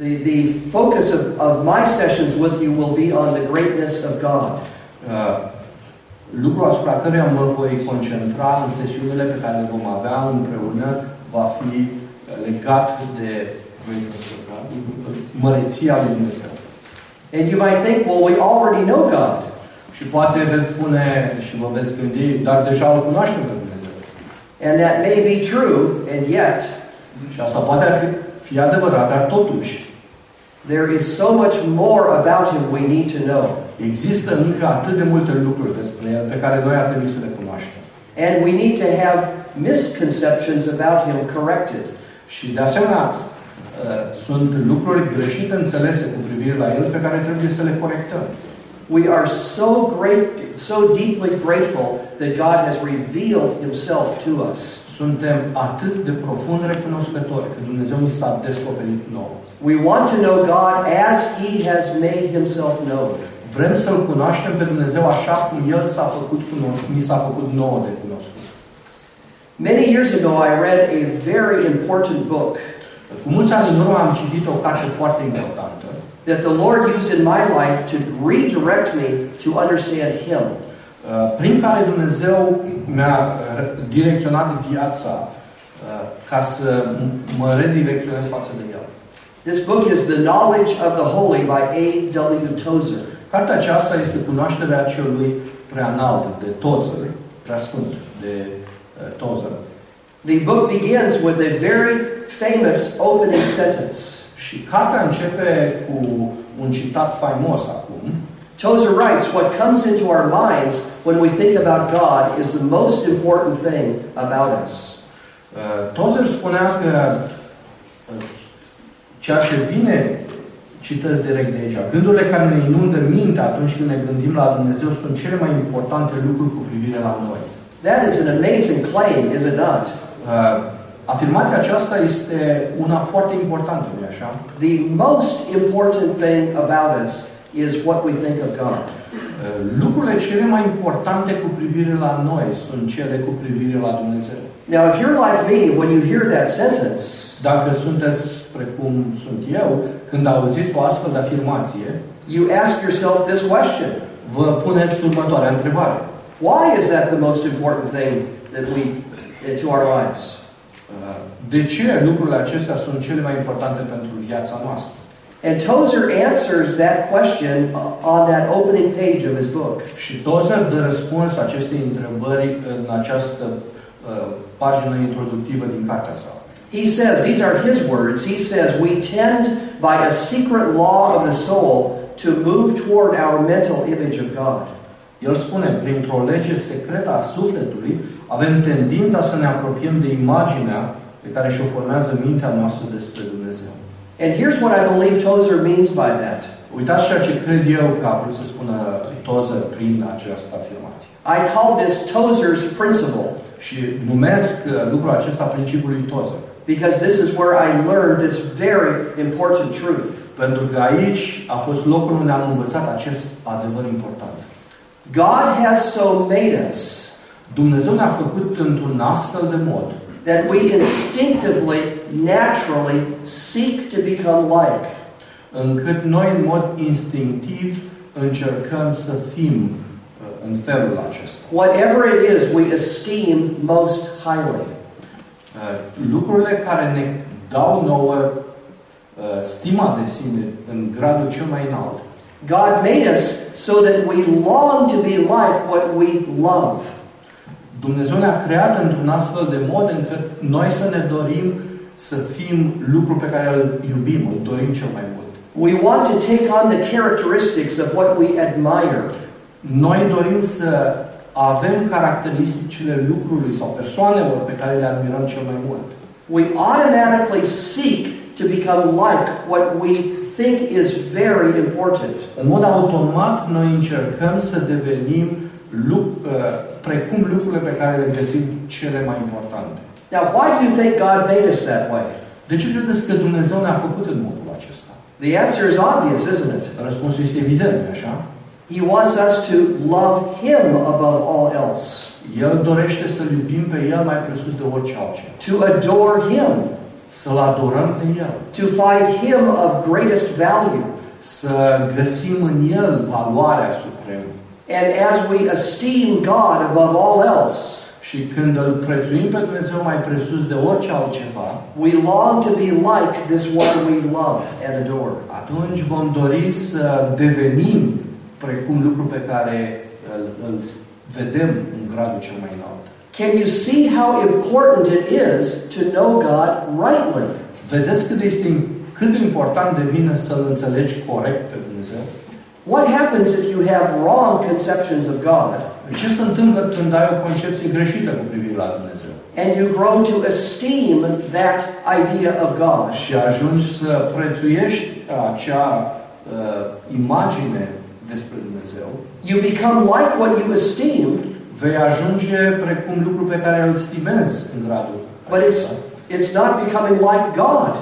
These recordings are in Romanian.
The, the focus of, of my sessions with you will be on the greatness of God. Uh, lucrul asupra căruia mă voi concentra în sesiunile pe care le vom avea împreună va fi legat de măreția lui Dumnezeu. And you might think, well, we already know God. Și poate veți spune și vă veți gândi, dar deja îl cunoaștem pe Dumnezeu. And that may be true, and yet Și asta poate fi, fi adevărat, dar totuși there is so much more about Him we need to know. există încă atât de multe lucruri despre El pe care noi ar trebui să le cunoaștem. And we need to have misconceptions about Him corrected. Și de asemenea, uh, sunt lucruri greșite înțelese cu privire la El pe care trebuie să le corectăm. We are so great, so deeply grateful that God has revealed Himself to us. Suntem atât de profund recunoscători că Dumnezeu ni s-a descoperit nou. We want to know God as He has made Himself known. Vrem să-L cunoaștem pe Dumnezeu așa cum El s-a făcut cunoscut, ni s-a făcut nouă de cunoscut. Many years ago, I read a very important book Cu mulți ani în urmă am citit o carte foarte importantă that the Lord used in my life to redirect me to understand Him. Uh, prin care Dumnezeu mi-a uh, direcționat viața uh, ca să m- mă redirecționez față de El. This book is The Knowledge of the Holy by A.W. Tozer. Cartea aceasta este cunoașterea celui preanalt, de Tozer, preasfânt, de uh, Tozer. The book begins with a very famous opening sentence. Și cartea începe cu un citat faimos acum. Tozer writes, What comes into our minds when we think about God is the most important thing about us. Uh, Tozer spunea că uh, ceea ce vine, citesc direct de aici, gândurile care ne inundă mintea atunci când ne gândim la Dumnezeu sunt cele mai importante lucruri cu privire la noi. That is an amazing claim, is it not? Uh, afirmația aceasta este una foarte importantă, nu așa? The most important thing about us is what we think of God. Uh, lucrurile cele mai importante cu privire la noi sunt cele cu privire la Dumnezeu. Now, if you're like me, when you hear that sentence, Dacă sunteți precum sunt eu, când auziți o astfel de afirmație, you ask yourself this question vă puneți următoarea întrebare. Why is that the most important thing that we to our lives? Uh, De ce lucrurile acestea sunt cele mai importante pentru viața noastră? And Tozer answers that question uh, on that opening page of his book. Și Tozer dă răspuns acestei întrebări în această uh, pagină introductivă din cartea sa. He says, these are his words. He says, We tend by a secret law of the soul to move toward our mental image of God. El spune, printr-o lege secretă a sufletului, avem tendința să ne apropiem de imaginea pe care și-o formează mintea noastră despre Dumnezeu. And here's what I believe Tozer means by that Uitați ceea ce cred eu că a vrut să spună Tozer prin această afirmație. I call this Tozer's principle Și numesc uh, lucrul acesta principiul lui Tozer. because this is where I learned this very important truth. Pentru că aici a fost locul unde am învățat acest adevăr important. God has so made us Dumnezeu ne-a făcut într-un astfel de mod that we instinctively, naturally seek to become like. încât noi în mod instinctiv încercăm să fim uh, în felul acesta. Whatever it is we esteem most highly. Uh, Lucrurile care ne dau nouă uh, stima de sine în gradul cel mai înalt. God made us so that we long to be like what we love. Dumnezeu ne-a creat într-un astfel de mod încât noi să ne dorim să fim lucrul pe care îl iubim, îl dorim cel mai mult. We want to take on the characteristics of what we admire. Noi dorim să avem caracteristicile lucrului sau persoanelor pe care le admirăm cel mai mult. We automatically seek to become like what we think is very important. În mod automat, noi încercăm să devenim lu- uh, precum lucrurile pe care le găsim cele mai importante. Now, why do you think God made us that way? De ce credeți că Dumnezeu ne-a făcut în modul acesta? The answer is obvious, isn't it? Răspunsul este evident, nu așa? He wants us to love Him above all else, El dorește să-L iubim pe El mai presus de orice altceva. to adore Him. să-L adorăm pe El, to find Him of greatest value. să găsim în El valoarea supremă. And as we esteem God above all else, Și când îl prețuim pe Dumnezeu mai presus de orice altceva, we long to be like this one we love and adore. atunci vom dori să devenim precum lucru pe care îl, îl vedem în gradul cel mai înalt. Can you see how important it is to know God rightly? Vedeți cât de, este, cât de important devine să-L înțelegi corect pe Dumnezeu? What happens if you have wrong conceptions of God Ce se întâmplă când ai o concepție greșită cu privire la Dumnezeu? and you grow to esteem that idea of God? Și ajungi să prețuiești acea uh, imagine despre Dumnezeu, You become like what you esteem, vei ajunge precum lucru pe care îl stimezi în gradul but it's acesta. it's not becoming like God.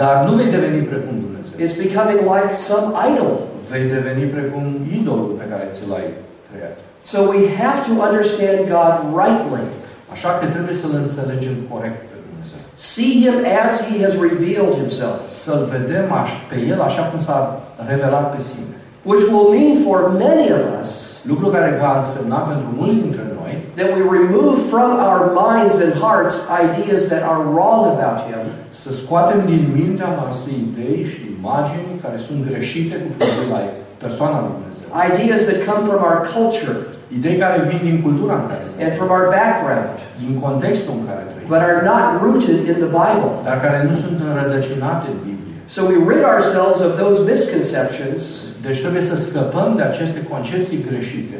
Dar nu vei deveni precum Dumnezeu. It's becoming like some idol. Vei deveni precum idolul pe care ți l-ai creat. So we have to understand God rightly. Așa că trebuie să-L înțelegem corect pe Dumnezeu. See him as he has revealed himself, Să-L vedem pe El așa cum s-a revelat pe sine. which will mean for many of us Lucru care va însemna pentru mulți dintre noi that we remove from our minds and hearts ideas that are wrong about him să scoatem din mintea noastră idei și imagini care sunt greșite cu privire la persoana lui Dumnezeu. ideas that come from our culture Idei care vin din cultura în care trăim, and from our background, din contextul în care trăim, but are not rooted in the Bible. dar care nu sunt înrădăcinate în Biblie. So we rid ourselves of those misconceptions Deci trebuie să scăpăm de aceste concepții greșite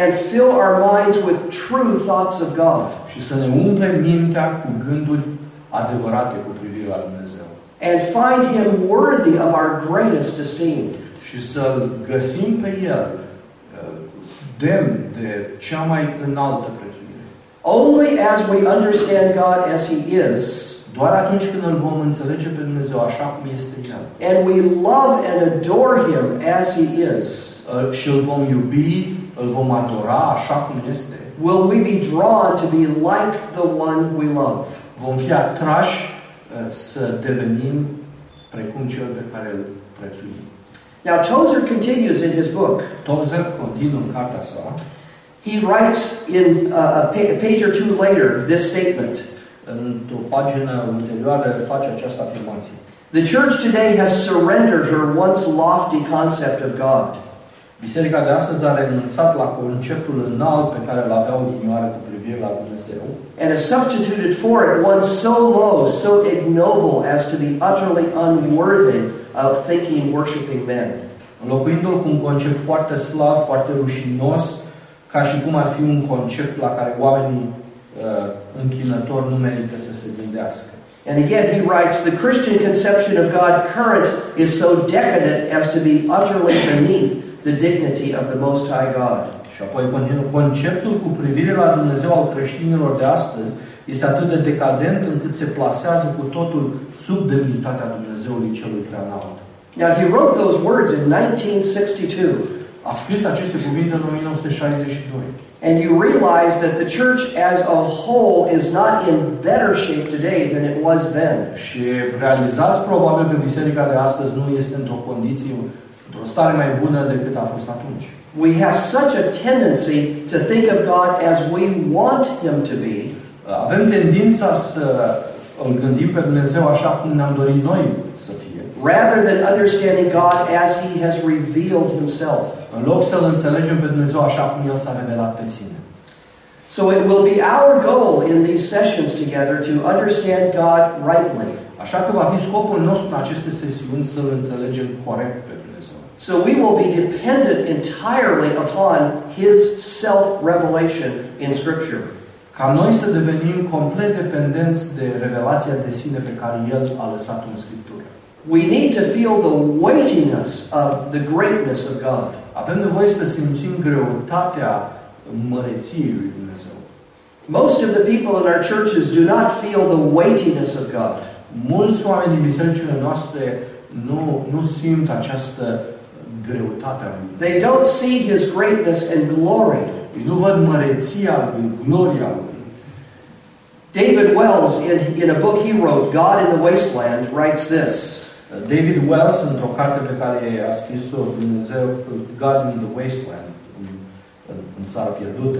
and fill our minds with true thoughts of God și să ne umplem mintea cu gânduri adevărate cu privire la Dumnezeu. and find him worthy of our greatest esteem. Și să-L găsim pe El uh, demn de cea mai înaltă prețuire. Only as we understand God as he is Doar atunci când îl vom înțelege pe Dumnezeu așa cum este El and we love and adore him as he is, uh, și îl vom iubi, îl vom adora așa cum este, will we be drawn to be like the one we love. vom fi atrași uh, să devenim precum cel pe care îl prețuim. Now, Tozer continues in his book. Tozer continuă în cartea sa, He writes in uh, a, a page or two later this statement într-o pagină ulterioară, face această afirmație. The church today has surrendered her once lofty concept of God. Biserica de astăzi a renunțat la conceptul înalt pe care îl avea odinioară cu privire la Dumnezeu and has substituted for it one so low, so ignoble as to be utterly unworthy of thinking, worshiping men. înlocuindu-l cu un concept foarte slab, foarte rușinos, ca și cum ar fi un concept la care oamenii uh, închinători nu merită să se gândească. And again, he writes The Christian conception of God current is so decadent as to be utterly beneath the dignity of the Most High God. Și apoi continuă, conceptul cu privire la Dumnezeu al creștinilor de astăzi este atât de decadent încât se plasează cu totul sub demnitatea Dumnezeului celui prea înalt. Now, he wrote those words in 1962, A scris aceste cuvinte în 1962. and you realize that the church as a whole is not in better shape today than it was then. Și realizați probabil că biserica de astăzi nu este într-o condiție, într-o stare mai bună decât a fost atunci. We have such a tendency to think of God as we want Him to be, Avem tendința să îl gândim pe Dumnezeu așa cum ne-am dorit noi să fie, rather than understanding God as He has revealed Himself. în loc să-L înțelegem pe Dumnezeu așa cum El s-a revelat pe sine. So it will be our goal in these sessions together to understand God rightly. Așa că va fi scopul nostru în aceste sesiuni să-L înțelegem corect pe Dumnezeu. So we will be dependent entirely upon His self revelation in Scripture. Ca noi să devenim complet dependenți de revelația de sine pe care El a lăsat în Scriptură. We need to feel the weightiness of the greatness of God. Avem nevoie să simțim greutatea măreției lui Dumnezeu. Most of the people in our churches do not feel the weightiness of God. Mulți oameni din bisericile noastre nu, nu simt această greutate a lui Dumnezeu. They don't see His greatness and glory. Ei nu văd măreția lui, gloria lui. David Wells, in, in a book he wrote, God in the Wasteland, writes this David Wells, într-o carte pe care a scris-o Dumnezeu, God in the Wasteland, în, în, în țara pierdută,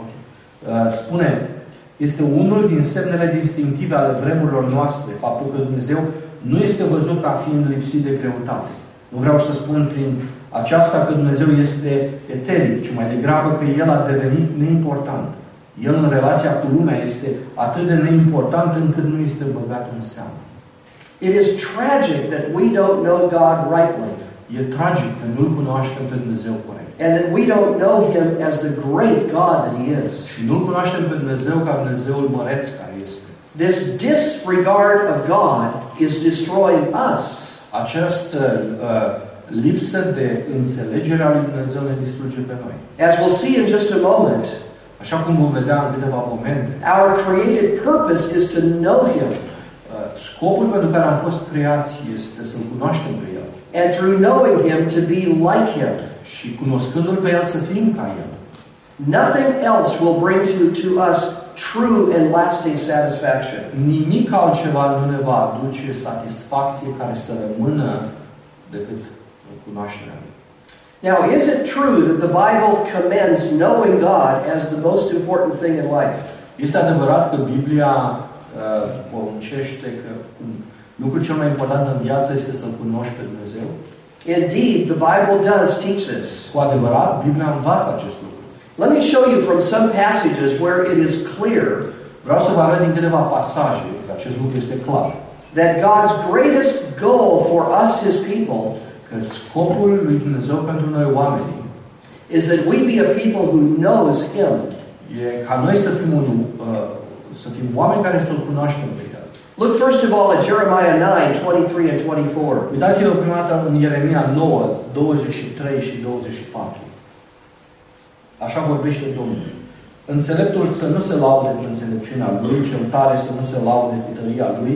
Ok. Uh, spune, este unul din semnele distinctive ale vremurilor noastre, faptul că Dumnezeu nu este văzut ca fiind lipsit de greutate. Nu vreau să spun prin aceasta că Dumnezeu este eteric, ci mai degrabă că El a devenit neimportant. El în relația cu lumea este atât de neimportant încât nu este băgat în seamă. It is tragic that we don't know God rightly E tragic că nu-L cunoaștem pe Dumnezeu corect. and that we don't know Him as the great God that He is. Și nu-L cunoaștem pe Dumnezeu ca Dumnezeul măreț care este. This disregard of God is destroying us. Această uh, lipsă de înțelegere a lui Dumnezeu ne distruge pe noi. As we'll see in just a moment, Așa cum vom vedea în câteva momente, our created purpose is to know Him. uh, scopul pentru care am fost creați este să-L cunoaștem pe El. And through knowing Him, to be like Him. Și cunoscându-L pe El să fim ca El. Nothing else will bring to, to us true and lasting satisfaction. Nimic altceva nu ne va aduce satisfacție care să rămână decât cunoașterea Lui. Now, is it true that the Bible commends knowing God as the most important thing in life? Este adevărat că Biblia uh, poruncește că lucrul cel mai important în viață este să-L cunoști pe Dumnezeu? Indeed, the Bible does teach this. Cu adevărat, Biblia învață acest lucru. Let me show you from some passages where it is clear Vreau să vă arăt din câteva pasaje că acest lucru este clar. that God's greatest goal for us, His people, Că scopul lui Dumnezeu pentru noi oamenii is that we be a people who knows Him. e ca noi să fim, un, uh, să fim oameni care să-L cunoaștem pe El. Look first of all at Jeremiah 9 23 and 24. Uitați-vă prima dată în Ieremia 9, 23 și 24. Așa vorbește Domnul. Înțeleptul să nu se laude cu înțelepciunea lui, cel tare să nu se laude cu tăria lui,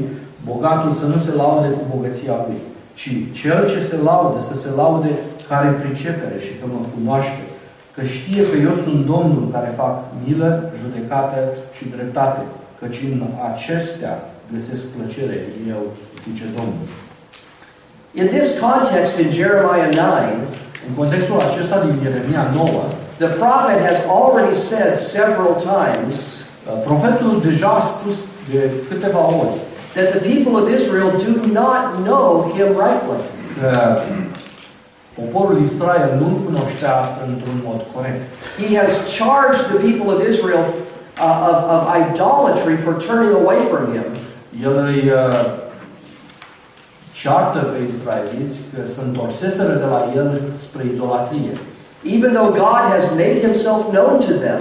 bogatul să nu se laude cu bogăția lui, ci cel ce se laude să se laude care pricepere și că mă cunoaște, că știe că eu sunt Domnul care fac milă, judecată și dreptate, căci în acestea găsesc plăcere eu, zice Domnul. In this context, in Jeremiah 9, În contextul acesta din Ieremia 9, the prophet has already said several times profetul deja a spus de câteva ori that the people of Israel do not know him rightly. că poporul Israel nu-L cunoștea într-un mod corect. He has charged the people of Israel uh, of, of idolatry for turning away from him. El îi uh, ceartă pe israeliți că se întorseseră de la el spre idolatrie. Even though God has made himself known to them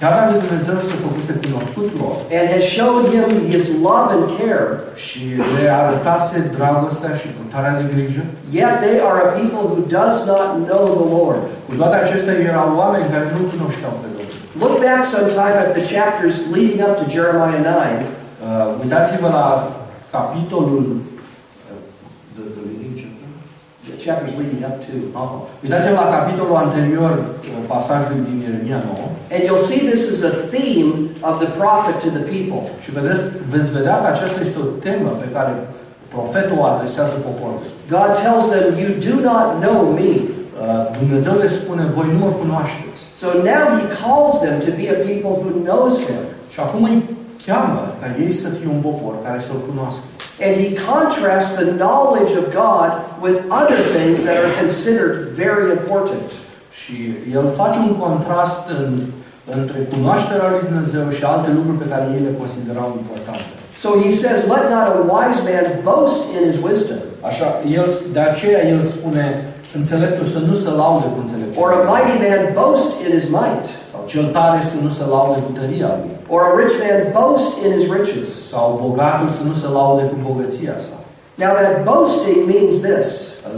Chiar dacă Dumnezeu se făcuse cunoscut lor and has shown him his love and care, și le arătase dragostea și purtarea de grijă, yet they are a people who does not know the Lord. cu toate acestea erau oameni care nu cunoșteau pe Domnul. Look back sometime at the chapters leading up to Jeremiah 9 Uh, uitați-vă la capitolul uh, the, the leading chapter. the chapters leading up to. Aha. Uitați-vă la capitolul anterior uh, pasajului din Ieremia 9 And you'll see this is a theme of the prophet to the people. și vedeți, veți vedea că aceasta este o temă pe care profetul o adresează poporului. God tells them, You do not know me. Uh, Dumnezeu le spune, voi nu mă cunoașteți. So now he calls them to be a people who knows him. Și acum îi cheamă ca ei să fie un popor care să-L cunoască. And he contrasts the knowledge of God with other things that are considered very important. Și el face un contrast în, între cunoașterea lui Dumnezeu și alte lucruri pe care ei le considerau importante. So he says, Let not a wise man boast in his wisdom, Așa, el, de aceea el spune, înțeleptul să nu se laude cu or a înțelepciunea. mighty man boast in his might, Sau cel tare să nu se laude cu tăria lui. or a rich man boast in his riches. Sau bogatul să nu se laude cu bogăția sa. Now, that boasting means this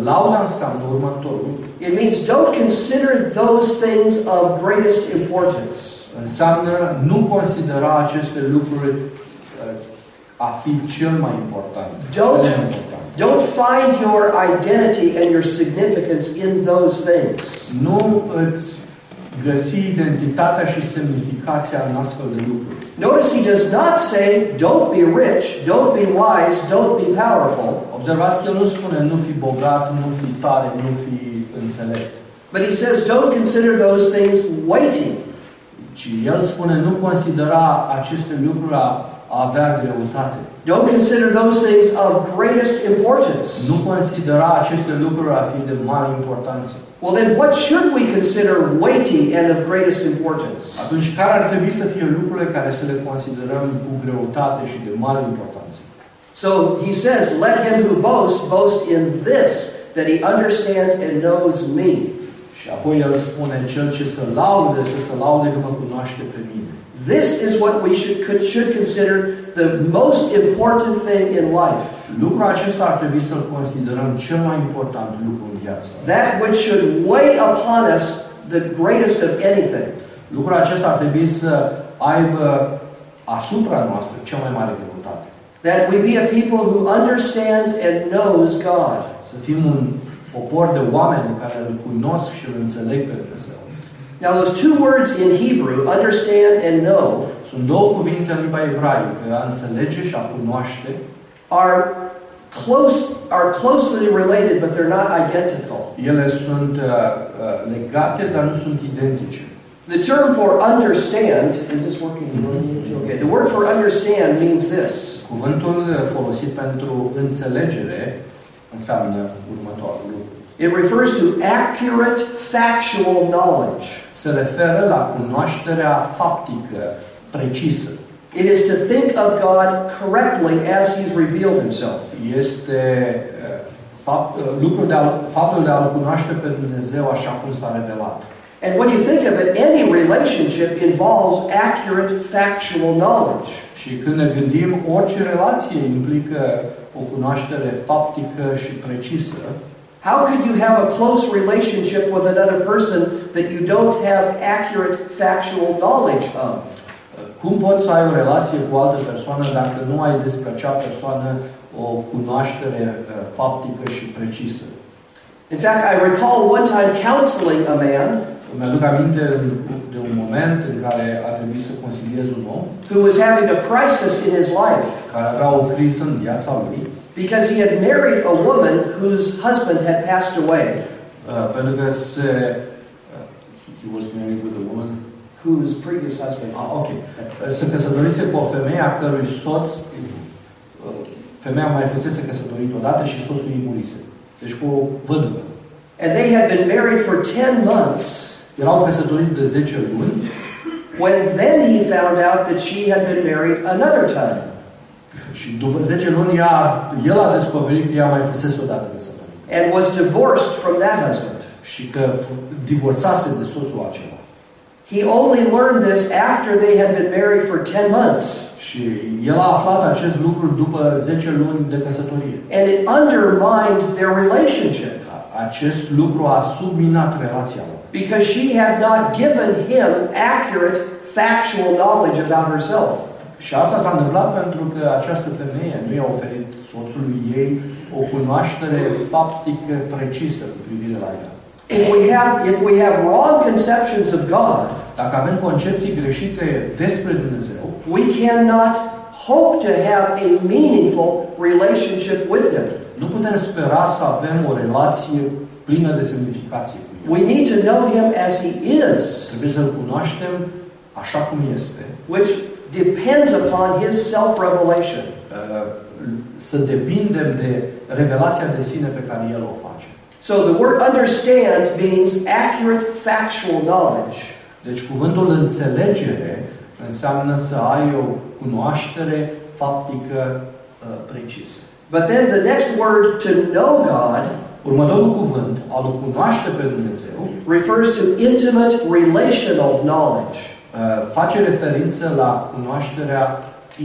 Lauda înseamnă următorul. it means don't consider those things of greatest importance. Înseamnă nu considera aceste lucruri uh, a fi cel mai important. Don't- cel mai important. Don't find your identity and your significance in those things. Nu îți găsi identitatea și semnificația în astfel de lucruri. Notice he does not say, don't be rich, don't be wise, don't be powerful. Observați că el nu spune nu fi bogat, nu fi tare, nu fi înțelept. But he says, don't consider those things weighty. Ci el spune nu considera aceste lucruri a a avea greutate. Don't consider those things of greatest importance. Nu considera aceste lucruri a fi de mare importanță. Well, then what should we consider weighty and of greatest importance? Atunci, care ar trebui să fie lucrurile care să le considerăm cu greutate și de mare importanță? So he says, Let him who boasts boast in this, that he understands and knows me. Și apoi el spune, cel ce să laude, să se laude că mă cunoaște pe mine. This is what we should, could, should consider the most important thing in life. Lucrul acesta ar trebui să-l considerăm cel mai important lucru în viață. That which should weigh upon us the greatest of anything. Lucrul acesta ar trebui să aibă asupra noastră cea mai mare greutate. That we be a people who understands and knows God. Să fim un popor de oameni care îl cunosc și îl înțeleg pe Dumnezeu. Now, those two words in Hebrew, understand and know, Sunt două cuvinte în limba ebraică, a înțelege și a cunoaște, are close are closely related, but they're not identical. ele sunt uh, uh, legate, dar nu sunt identice. The term for understand is this working? Okay. The word for understand means this: Cuvântul folosit pentru înțelegere înseamnă următorul lucru. it refers to accurate, factual knowledge. Se referă la cunoașterea faptică, precisă. It is to think of God correctly as He's revealed Himself. Este uh, fapt, uh, lucrul de a, faptul de a-L cunoaște pe Dumnezeu așa cum s-a revelat. And when you think of it, any relationship involves accurate, factual knowledge. Și când ne gândim, orice relație implică o cunoaștere faptică și precisă. How could you have a close relationship with another person that you don't have accurate, factual knowledge of? Cum poți să ai o relație cu o altă persoană dacă nu ai despre acea persoană o cunoaștere uh, faptică și precisă? In fact, I recall one time counseling a man Mi-aduc aminte de un moment în care a trebuit să consiliez un om who was having a crisis in his life care avea o criză în viața lui, because he had married a woman whose husband had passed away, uh, pentru că se, uh, he was married with a woman. whose previous husband. Ah, ok. Uh, Se căsătorise cu o femeie a cărui soț, uh, femeia mai fusese căsătorit odată și soțul ei murise. Deci cu o văduvă. And they had been married for 10 months Erau căsătoriți de 10 luni when then he found out that she had been married another time. Și după 10 luni ea, el a descoperit că ea mai fusese odată căsătorit. and was divorced from that husband. Și că f- divorțase de soțul acela. He only learned this after they had been married for 10 months. Și el a aflat acest lucru după 10 luni de căsătorie. And it undermined their relationship Acest lucru a subminat relația lor. because she had not given him accurate, factual knowledge about herself. Și asta s-a întâmplat pentru că această femeie nu i-a oferit soțului ei o cunoaștere faptică precisă cu privire la ea. If we have if we have wrong conceptions of God, Dacă avem concepții greșite despre Dumnezeu, we cannot hope to have a meaningful relationship with him. nu putem spera să avem o relație plină de semnificație cu El. We need to know him as he is, Trebuie să-L cunoaștem așa cum este, which depends upon his self-revelation. uh, să depindem de revelația de sine pe care El o face. So the word understand means accurate, factual knowledge. Deci cuvântul înțelegere înseamnă să ai o cunoaștere faptică uh, precisă. But then the next word, to know God, Următorul cuvânt, a-L cunoaște pe Dumnezeu, refers to intimate relational knowledge. Uh, face referință la cunoașterea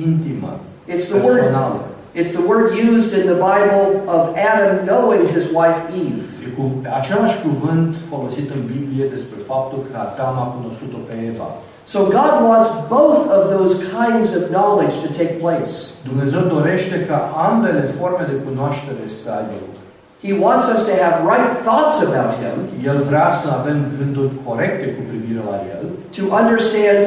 intimă, It's the word personală. it's the word used in the Bible of Adam knowing his wife Eve. E cu același cuvânt folosit în Biblie despre faptul că Adam a cunoscut-o pe Eva. So God wants both of those kinds of knowledge to take place. Dumnezeu dorește ca ambele forme de cunoaștere să aibă loc. He wants us to have right thoughts about Him, El vrea să avem gânduri corecte cu privire la El, to understand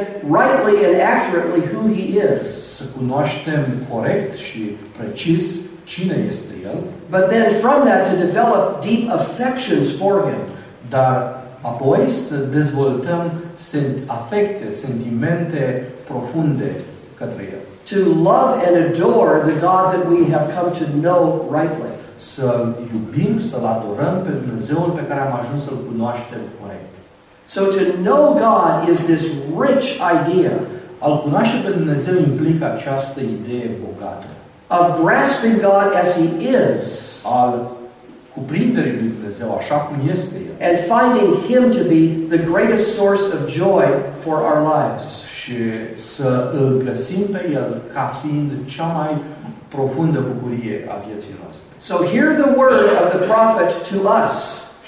rightly and accurately who He is. să cunoaștem corect și precis cine este El, But then from that to develop deep affections for Him. dar apoi să dezvoltăm sen- afecte, sentimente profunde către El. To love and adore the God that we have come to know rightly. Să-L iubim, să-L adorăm pe Dumnezeul pe care am ajuns să-L cunoaștem corect. So to know God is this rich idea Al cunoaște pe Dumnezeu implică această idee bogată of grasping God as He is al cuprinderii lui Dumnezeu așa cum este El and finding Him to be the greatest source of joy for our lives. și să îl găsim pe El ca fiind cea mai profundă bucurie a vieții noastre. So hear the word of the prophet to us.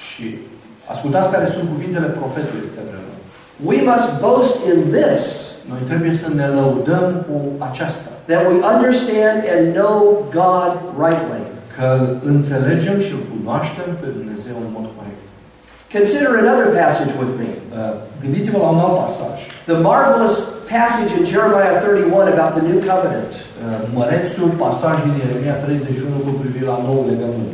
Și ascultați care sunt cuvintele profetului către noi. We must boast in this Noi trebuie să ne lăudăm cu aceasta, that we understand and know God rightly. că îl înțelegem și îl cunoaștem pe Dumnezeu în mod corect. Consider another passage with me. Uh, Gândiți-vă la un alt pasaj. The marvelous passage in Jeremiah 31 about the new covenant. Uh, Mărețul pasaj din Ieremia 31 cu privire la noul legământ.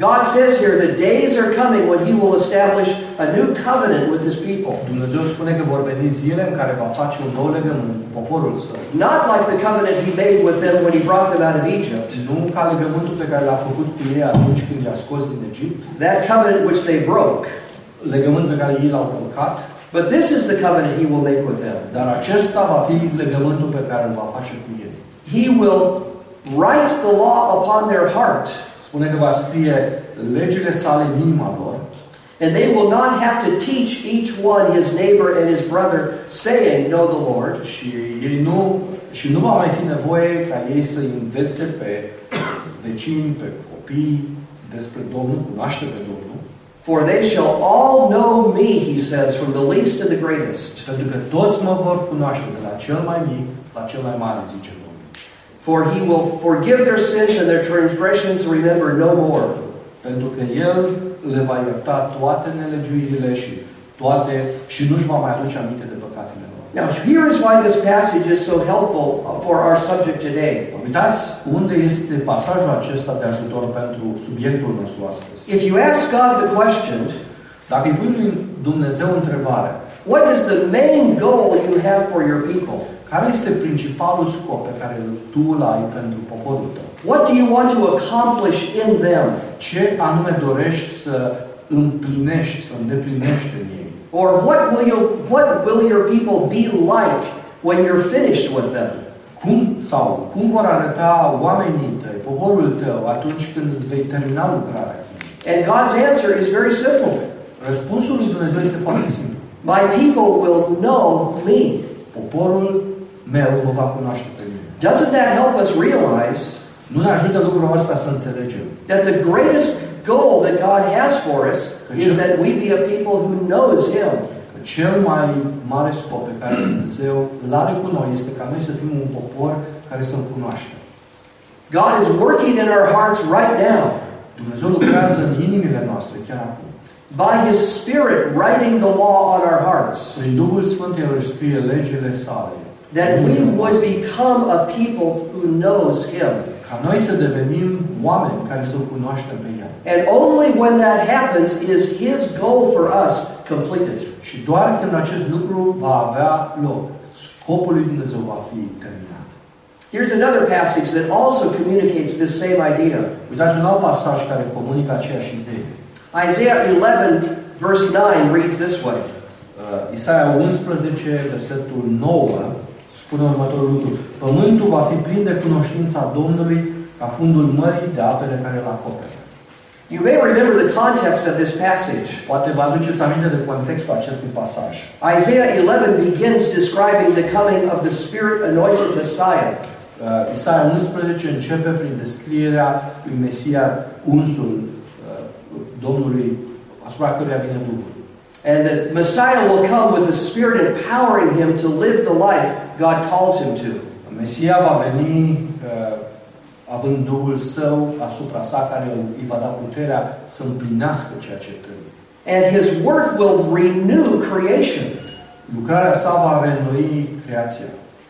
God says here the days are coming when He will establish a new covenant with His people. Dumnezeu spune că vor veni zile în care va face un nou legământ cu poporul său. Not like the covenant He made with them when He brought them out of Egypt. Nu ca legământul pe care l-a făcut cu ei atunci când i-a scos din Egipt, That covenant which they broke. legământ pe care ei l-au călcat, But this is the covenant He will make with them. dar acesta va fi legământul pe care îl va face cu ei. He will write the law upon their heart, Spune că va scrie legile sale în inima lor and they will not have to teach each one his neighbor and his brother, saying, Know the Lord. și ei nu și nu va mai fi nevoie ca ei să învețe pe vecini, pe copii despre Domnul, cunoaște pe Domnul, For they shall all know me, he says, from the least to the greatest. pentru că toți mă vor cunoaște de la cel mai mic la cel mai mare, zice Domnul. For he will forgive their sins and their transgressions and remember no more. Pentru că El le va ierta toate nelegiuirile și toate și nu-și va mai aduce aminte de păcatele lor. Now, here is why this passage is so helpful for our subject today. Uitați unde este pasajul acesta de ajutor pentru subiectul nostru astăzi. If you ask God the question, Dacă îi pui lui Dumnezeu întrebarea, what is the main goal you have for your people? Care este principalul scop pe care tu îl ai pentru poporul tău? What do you want to accomplish in them? Ce anume dorești să împlinești, să îndeplinești în ei? Or what will you what will your people be like when you're finished with them? Cum sau cum vor arăta oamenii tăi, poporul tău, atunci când îți vei termina lucrarea? And God's answer is very simple. Răspunsul lui Dumnezeu este foarte simplu. My people will know me. Poporul meu mă va cunoaște pe mine. Doesn't that help us realize Nu ne ajută lucrul ăsta să înțelegem that the greatest goal that God has for us is that we be a people who knows Him? că cel mai mare scop pe care Dumnezeu îl are cu noi este ca noi să fim un popor care să-L cunoaștem. God is working in our hearts right now Dumnezeu lucrează în inimile noastre chiar acum. by His Spirit writing the law on our hearts Prin Duhul Sfânt El își scrie legile sale. That we would become a people who knows Him. Ca noi să devenim oameni care să-L cunoaștem pe El. And only when that happens is His goal for us completed. Și doar când acest lucru va avea loc, scopul lui Dumnezeu va fi terminat. Here's another passage that also communicates this same idea. Uitați un alt pasaj care comunică aceeași idee. Isaiah 11, verse 9 reads this way Uh, Isaia 11, versetul 9, spune următorul lucru. Pământul va fi plin de cunoștința Domnului ca fundul mării de apele care îl acopere. You may remember the context of this passage. Poate vă aduceți aminte de contextul acestui pasaj. Isaiah 11 begins describing the coming of the Spirit anointed Messiah. Uh, Isaia 11 începe prin descrierea lui Mesia unsul uh, Domnului asupra căruia vine Duhul. And that Messiah will come with the Spirit empowering him to live the life God calls him to. Mesia va veni uh, având Duhul Său asupra sa, care îi va da puterea să împlinească ceea ce trebuie. And his work will renew creation. Lucrarea sa va reînnoi creația.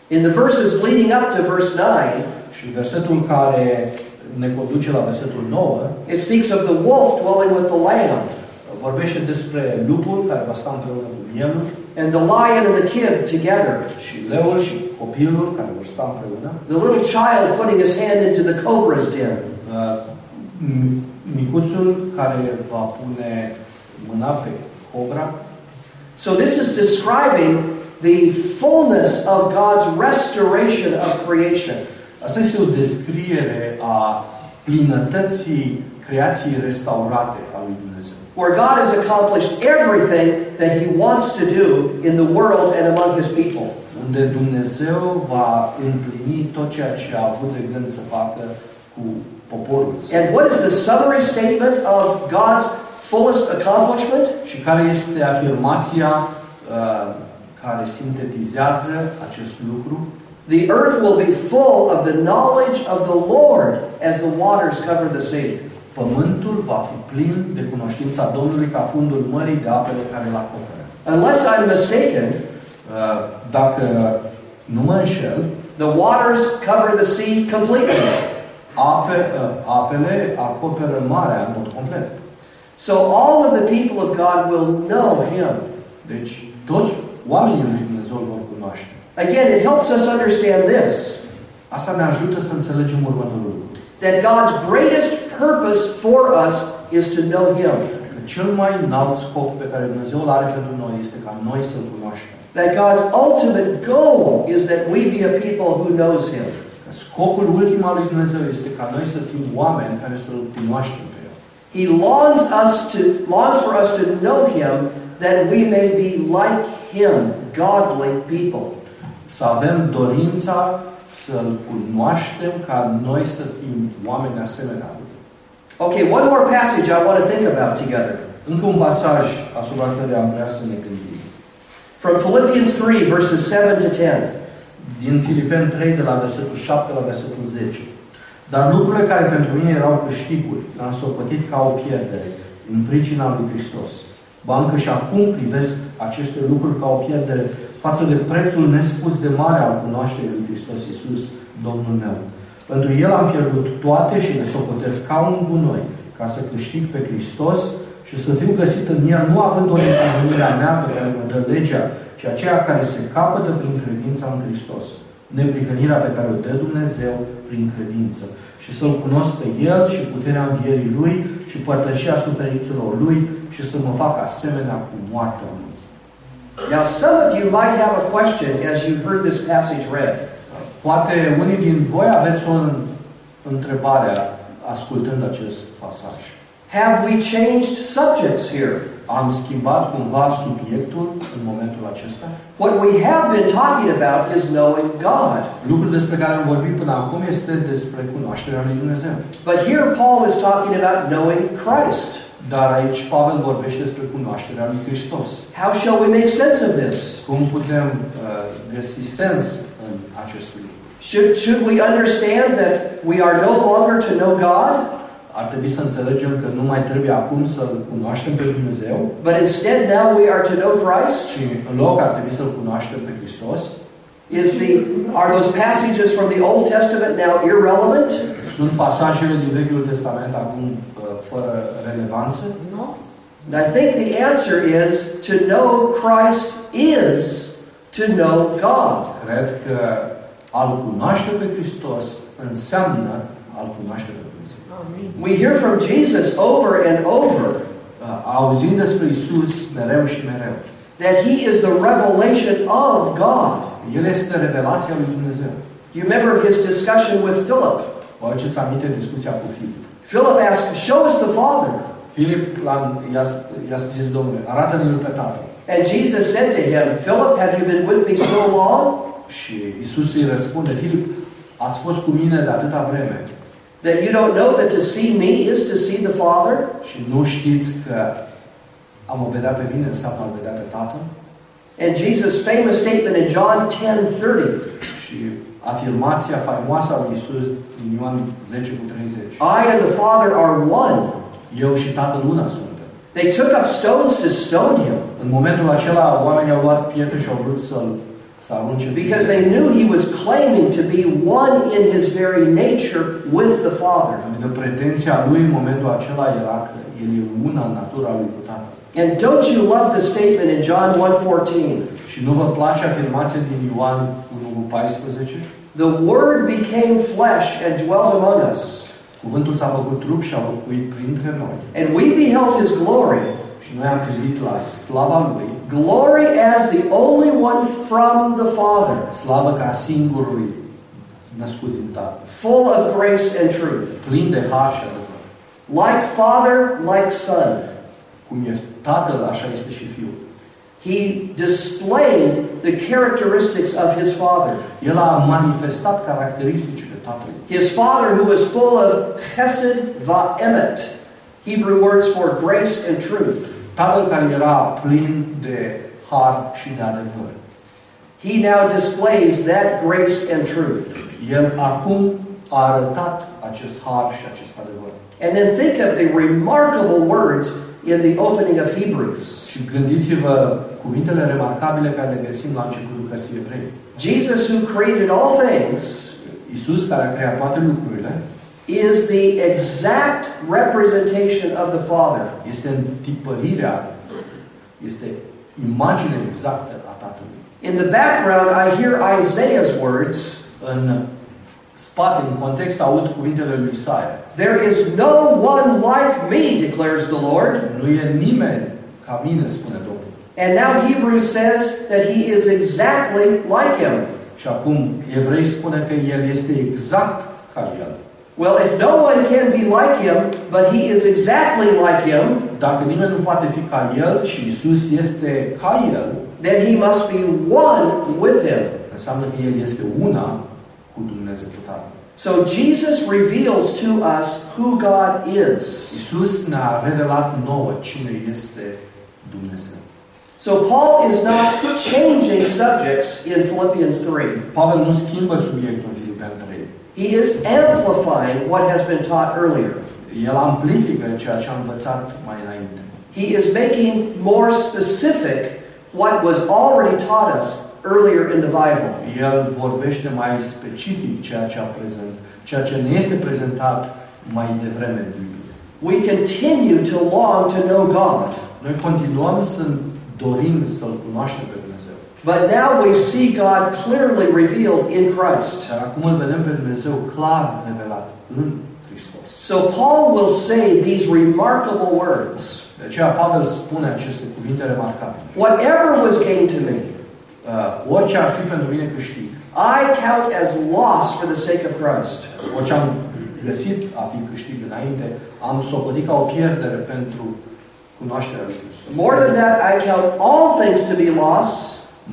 In the verses leading up to verse 9, Și versetul care ne conduce la versetul 9 it speaks of the wolf dwelling with the lamb, vorbește despre lupul care va sta împreună cu mielul and the lion and the kid together. și leul și copilul care vor sta împreună. The little child putting his hand into the cobra's den. Uh, m- Micuțul care va pune mâna pe cobra. So this is describing the fullness of God's restoration of creation. Asta este o descriere a plinătății creației restaurate a lui Dumnezeu. Where God has accomplished everything that he wants to do in the world and among his people. Unde Dumnezeu va împlini tot ceea ce a avut de gând să facă cu poporul său. And what is the summary statement of God's fullest accomplishment? Și care este afirmația uh, care sintetizează acest lucru? The earth will be full of the knowledge of the Lord as the waters cover the sea. Pământul va fi plin de cunoștința Domnului ca fundul mării de apele care îl acoperă. Unless I'm mistaken, Uh, Dacă nu mă înșel, the waters cover the sea completely. ape, uh, apele acoperă marea în mod complet. So all of the people of God will know him. Deci toți oamenii lui Dumnezeu îl vor cunoaște. Again, it helps us understand this Asta ne ajută să înțelegem următorul lucru. That God's greatest purpose for us is to know him. Că cel mai înalt scop pe care Dumnezeu îl are pentru noi este ca noi să-L cunoaștem. That God's ultimate goal is that we be a people who knows him. Că scopul ultim al lui Dumnezeu este ca noi să fim oameni care să-L cunoaștem pe El. He longs us to longs for us to know him that we may be like him, godly people. Să avem dorința să-L cunoaștem ca noi să fim oameni asemenea lui. Okay, one more passage I want to think about together. Încă un pasaj asupra căruia am vrea să ne gândim. From Philippians 3, verses 7 to 10. Din Filipeni 3, de la versetul 7 la versetul 10. Dar lucrurile care pentru mine erau câștiguri, le-am socotit ca o pierdere, în pricina lui Hristos. Ba încă și acum privesc aceste lucruri ca o pierdere față de prețul nespus de mare al cunoașterii lui Hristos Iisus, Domnul meu. Pentru El am pierdut toate și le socotesc ca un gunoi, ca să câștig pe Hristos și să fiu găsit în El, nu având o neprihănirea mea pe care mă dă legea, ci aceea care se capătă prin credința în Hristos. Neprihănirea pe care o dă Dumnezeu prin credință. Și să-L cunosc pe El și puterea învierii Lui și părtășia suferințelor Lui și să mă fac asemenea cu moartea Lui. Now, some of you might have a question as you heard this passage read. Poate unii din voi aveți o întrebare ascultând acest pasaj. Have we changed subjects here? Am schimbat cumva subiectul în momentul acesta? What we have been talking about is knowing God. Lucrul despre care am vorbit până acum este despre cunoașterea lui Dumnezeu. But here Paul is talking about knowing Christ. Dar aici Pavel vorbește despre cunoașterea lui Hristos. How shall we make sense of this? Cum putem uh, găsi sens în acest lucru? Should, should we understand that we are no longer to know God, Ar trebui să înțelegem că nu mai trebuie acum să-L cunoaștem pe Dumnezeu, but instead now we are to know Christ? ci în loc ar trebui să-L cunoaștem pe Hristos. Is the are those passages from the Old Testament now irrelevant? Sunt pasajele din Vechiul Testament acum uh, fără relevanță? No. And I think the answer is to know Christ is to know God. Cred că a-L cunoaște pe Hristos înseamnă a-L cunoaște pe Dumnezeu. We hear from Jesus over and over Uh, Auzim despre Isus mereu și mereu. that he is the revelation of God. El este revelația lui Dumnezeu. You remember his discussion with Philip. Vă aduceți aminte discuția cu Filip. Philip asked, Show us the Father. Filip l-a, i-a, i-a zis Domnule, arată-ne-l pe Tatăl. And Jesus said to him, Philip, have you been with me so long Și Isus îi răspunde, Filip, ați fost cu mine de atâta vreme that you don't know that to see me is to see the Father? și nu știți că a mă vedea pe mine înseamnă a vedea pe Tatăl? And Jesus' famous statement in John 10 30. Și afirmația faimoasă a lui Isus din Ioan 10 cu 30. I and the Father are one. Eu și Tatăl una suntem. They took up stones to stone him În momentul acela, oamenii au luat pietre și au vrut să-l să arunce pe because el. they knew he was claiming to be one in his very nature with the Father. Pentru că pretenția lui în momentul acela era că el e una în natura lui cu Tatăl. And don't you love the statement in John 1:14? Și nu vă place afirmația din Ioan 1 cu 14? The Word became flesh and dwelt among us, Cuvântul s-a făcut trup și a locuit printre noi. and we beheld his glory, Și noi am privit la slava lui, glory as the only one from the Father, slavă ca singurului născut din Tatăl, full of grace and truth. plin de har și adevăr. Like Father, like Son. Cum e Tatăl, așa este și Fiul. He displayed the characteristics of his Father. El a manifestat caracteristicile Tatălui. His Father, who was full of chesed va'emet, Hebrew words for grace and truth. Tatăl care era plin de har și de adevăr. He now displays that grace and truth. El acum a arătat acest har și acest adevăr. And then think of the remarkable words in the opening of Hebrews. Și gândiți-vă cuvintele remarcabile care le găsim la începutul cărții evrei. Jesus, who created all things, Iisus, care a creat toate lucrurile, is the exact representation of the Father. este întipărirea, este imaginea exactă a Tatălui. In the background, I hear Isaiah's words În spate, în context, aud cuvintele lui Isaia. There is no one like me, declares the Lord. Nu e nimeni ca mine, spune Domnul. And now Hebrews says that he is exactly like him. Și acum evrei spune că El este exact ca El. Well, if no one can be like him, but he is exactly like him, Dacă nimeni nu poate fi ca El și Isus este ca El, then he must be one with him. înseamnă că El este una cu Dumnezeu Tatăl. So Jesus reveals to us who God is. Isus ne-a revelat nouă cine este Dumnezeu. So Paul is not changing subjects in Philippians 3. Pavel nu schimbă subiectul în Filipeni 3. He is amplifying what has been taught earlier. El amplifică ceea ce a învățat mai înainte. He is making more specific what was already taught us earlier in the Bible. El vorbește mai specific ceea ce a prezent, ceea ce ne este prezentat mai devreme în Biblie. We continue to long to know God, Noi continuăm să dorim să-L cunoaștem pe Dumnezeu. but now we see God clearly revealed in Christ. Dar acum îl vedem pe Dumnezeu clar revelat în Hristos. So Paul will say these remarkable words De aceea Pavel spune aceste cuvinte remarcabile. Whatever was gain to me, Uh, orice ar fi pentru mine câștig, I count as loss for the sake of Christ. orice am găsit a fi câștig înainte, am socotit ca o pierdere pentru cunoașterea lui Hristos. More than that, I count all things to be loss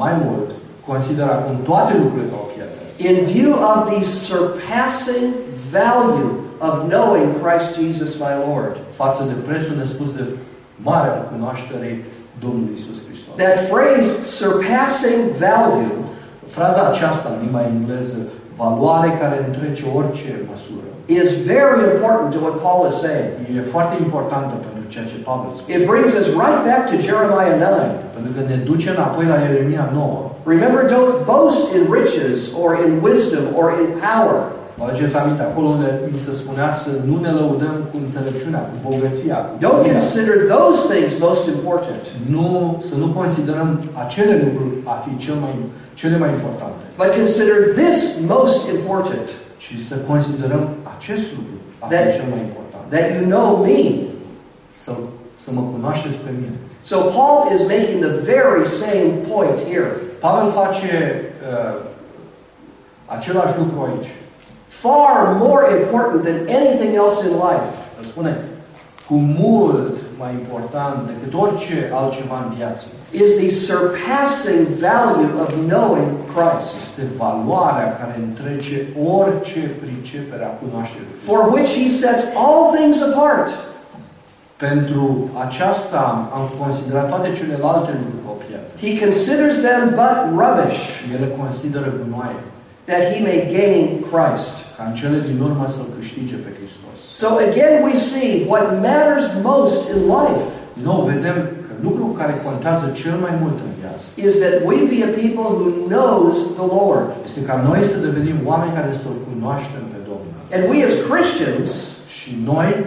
Mai mult, consider acum toate lucrurile ca o pierdere. in view of the surpassing value of knowing Christ Jesus my Lord. față de prețul nespus de mare al cunoașterii Domnului Isus Hristos. That phrase, surpassing value, Fraza aceasta în limba engleză, valoare care întrece orice măsură, is very important to what Paul is saying. e foarte importantă pentru ceea ce Pavel spune. It brings us right back to Jeremiah 9. Pentru că ne duce înapoi la Ieremia 9. Remember, don't boast in riches or in wisdom or in power. Vă aduceți aminte, acolo unde mi se spunea să nu ne lăudăm cu înțelepciunea, cu bogăția, cu Don't puterea. consider those things most important, nu, să nu considerăm acele lucruri a fi cel mai, cele mai importante, but consider this most important ci să considerăm acest lucru a fi That- cel mai important. that you know me. Să, să mă cunoașteți pe mine. So Paul is making the very same point here. Pavel face uh, același lucru aici. Far more important than anything else in life. El spune, cu mult mai important decât orice altceva în viață, is the surpassing value of knowing Christ, este valoarea care întrece orice pricepere a cunoașterii. for which he sets all things apart, Pentru aceasta am considerat toate celelalte lucruri ca o pierdere. he considers them but rubbish. Și ele consideră gunoaie. That he may gain Christ. ca în cele din urmă să-L câștige pe Hristos. So again, we see what matters most in life Din nou, vedem că lucrul care contează cel mai mult în viață is that we be a people who knows the Lord. este ca noi să devenim oameni care să-L cunoaștem pe Domnul. And we as Christians Și noi,